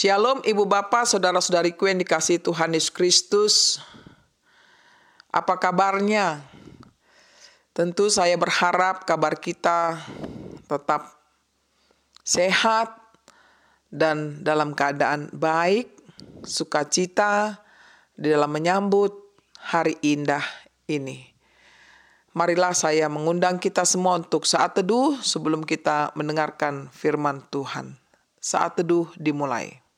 Shalom Ibu Bapak, Saudara-saudariku yang dikasih Tuhan Yesus Kristus. Apa kabarnya? Tentu saya berharap kabar kita tetap sehat dan dalam keadaan baik, sukacita di dalam menyambut hari indah ini. Marilah saya mengundang kita semua untuk saat teduh sebelum kita mendengarkan firman Tuhan. Saat teduh dimulai.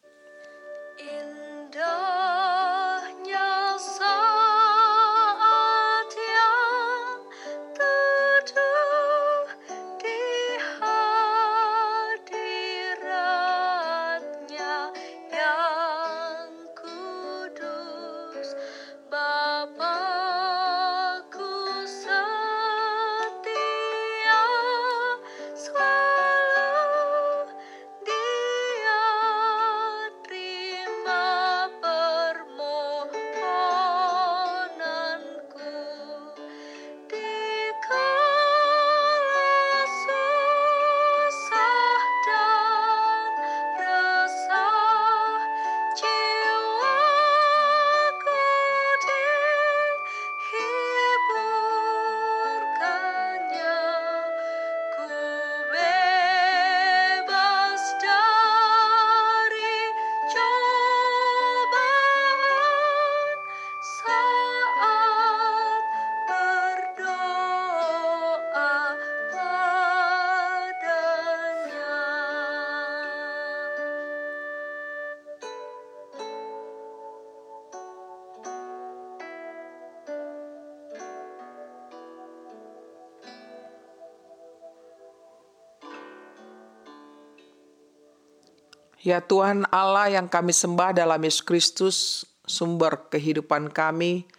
Ya Tuhan Allah yang kami sembah dalam Yesus Kristus, sumber kehidupan kami.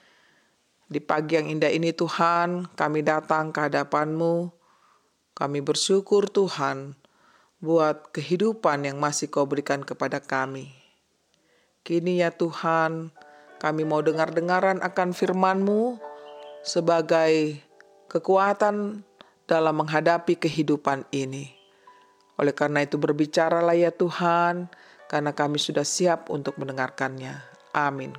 Di pagi yang indah ini Tuhan, kami datang ke hadapan-Mu. Kami bersyukur Tuhan buat kehidupan yang masih Kau berikan kepada kami. Kini ya Tuhan, kami mau dengar-dengaran akan firman-Mu sebagai kekuatan dalam menghadapi kehidupan ini. Oleh karena itu berbicaralah ya Tuhan, karena kami sudah siap untuk mendengarkannya. Amin.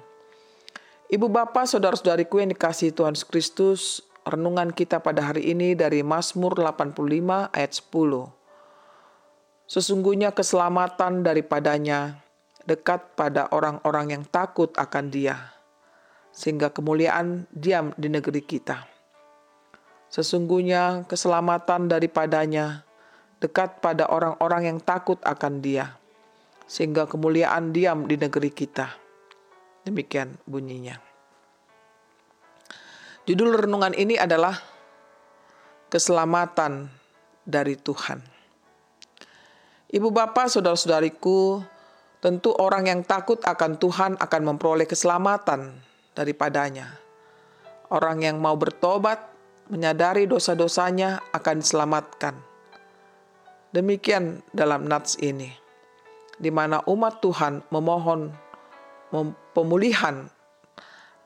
Ibu bapak saudara-saudariku yang dikasih Tuhan Kristus, renungan kita pada hari ini dari Mazmur 85 ayat 10. Sesungguhnya keselamatan daripadanya dekat pada orang-orang yang takut akan dia, sehingga kemuliaan diam di negeri kita. Sesungguhnya keselamatan daripadanya dekat pada orang-orang yang takut akan Dia, sehingga kemuliaan diam di negeri kita. Demikian bunyinya. Judul renungan ini adalah Keselamatan dari Tuhan. Ibu bapak, saudara-saudariku, tentu orang yang takut akan Tuhan akan memperoleh keselamatan daripadanya. Orang yang mau bertobat, menyadari dosa-dosanya akan diselamatkan Demikian dalam nats ini, di mana umat Tuhan memohon pemulihan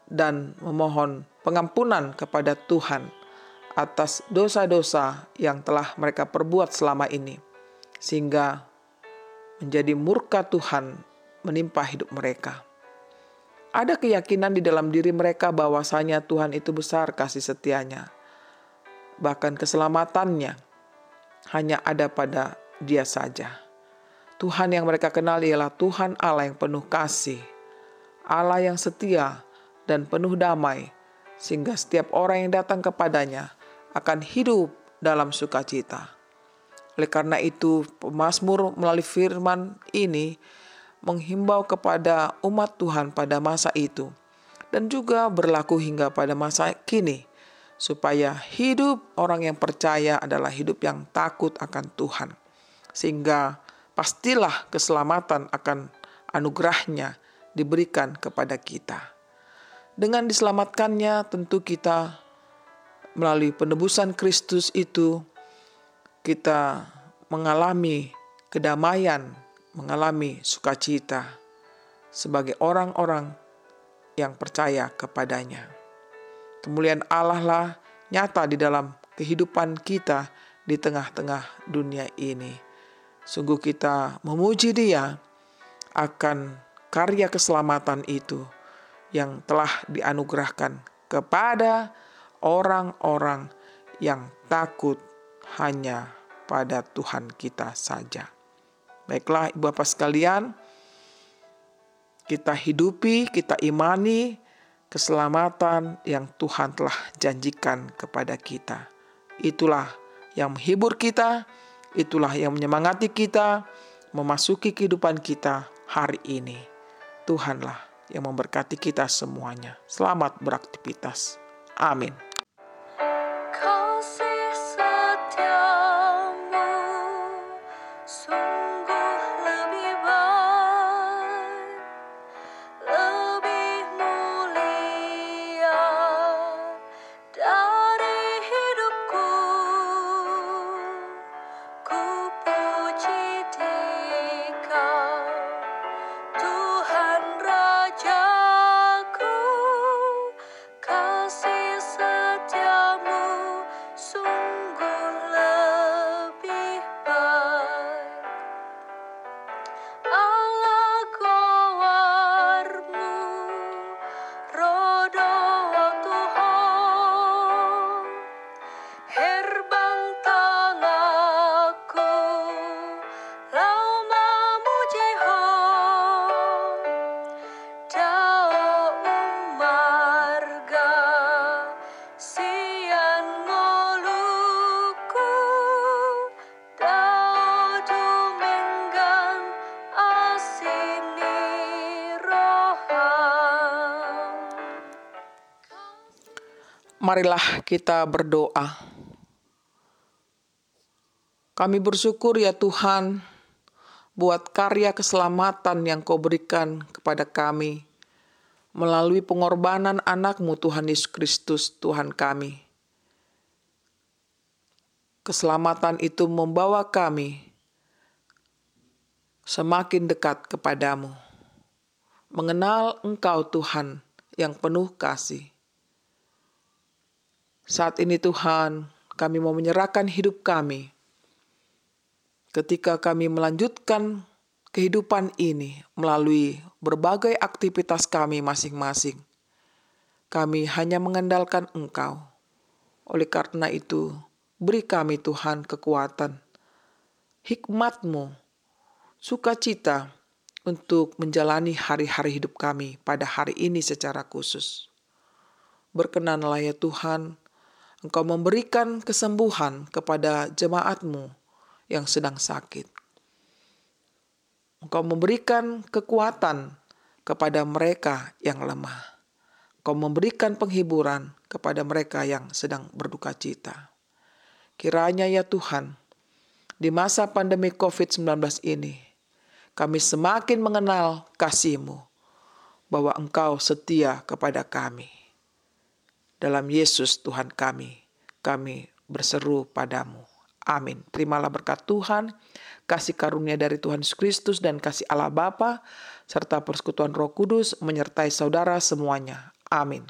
dan memohon pengampunan kepada Tuhan atas dosa-dosa yang telah mereka perbuat selama ini, sehingga menjadi murka Tuhan menimpa hidup mereka. Ada keyakinan di dalam diri mereka bahwasanya Tuhan itu besar kasih setianya, bahkan keselamatannya hanya ada pada Dia saja. Tuhan yang mereka kenal ialah Tuhan Allah yang penuh kasih, Allah yang setia dan penuh damai, sehingga setiap orang yang datang kepadanya akan hidup dalam sukacita. Oleh karena itu, pemazmur melalui firman ini menghimbau kepada umat Tuhan pada masa itu dan juga berlaku hingga pada masa kini supaya hidup orang yang percaya adalah hidup yang takut akan Tuhan. Sehingga pastilah keselamatan akan anugerahnya diberikan kepada kita. Dengan diselamatkannya tentu kita melalui penebusan Kristus itu kita mengalami kedamaian, mengalami sukacita sebagai orang-orang yang percaya kepadanya. Kemuliaan Allah lah nyata di dalam kehidupan kita di tengah-tengah dunia ini. Sungguh kita memuji Dia akan karya keselamatan itu yang telah dianugerahkan kepada orang-orang yang takut hanya pada Tuhan kita saja. Baiklah, Ibu Bapak sekalian, kita hidupi, kita imani keselamatan yang Tuhan telah janjikan kepada kita. Itulah yang menghibur kita, itulah yang menyemangati kita, memasuki kehidupan kita hari ini. Tuhanlah yang memberkati kita semuanya. Selamat beraktivitas. Amin. Marilah kita berdoa. Kami bersyukur ya Tuhan buat karya keselamatan yang kau berikan kepada kami melalui pengorbanan anakmu Tuhan Yesus Kristus Tuhan kami. Keselamatan itu membawa kami semakin dekat kepadamu. Mengenal Engkau Tuhan yang penuh kasih saat ini Tuhan, kami mau menyerahkan hidup kami. Ketika kami melanjutkan kehidupan ini melalui berbagai aktivitas kami masing-masing, kami hanya mengandalkan Engkau. Oleh karena itu, beri kami Tuhan kekuatan, hikmatmu, sukacita untuk menjalani hari-hari hidup kami pada hari ini secara khusus. Berkenanlah ya Tuhan, Engkau memberikan kesembuhan kepada jemaatmu yang sedang sakit. Engkau memberikan kekuatan kepada mereka yang lemah. Engkau memberikan penghiburan kepada mereka yang sedang berduka cita. Kiranya ya Tuhan, di masa pandemi COVID-19 ini, kami semakin mengenal kasih-Mu, bahwa Engkau setia kepada kami. Dalam Yesus Tuhan kami, kami berseru padamu. Amin. Terimalah berkat Tuhan, kasih karunia dari Tuhan Yesus Kristus dan kasih Allah Bapa serta persekutuan Roh Kudus menyertai saudara semuanya. Amin.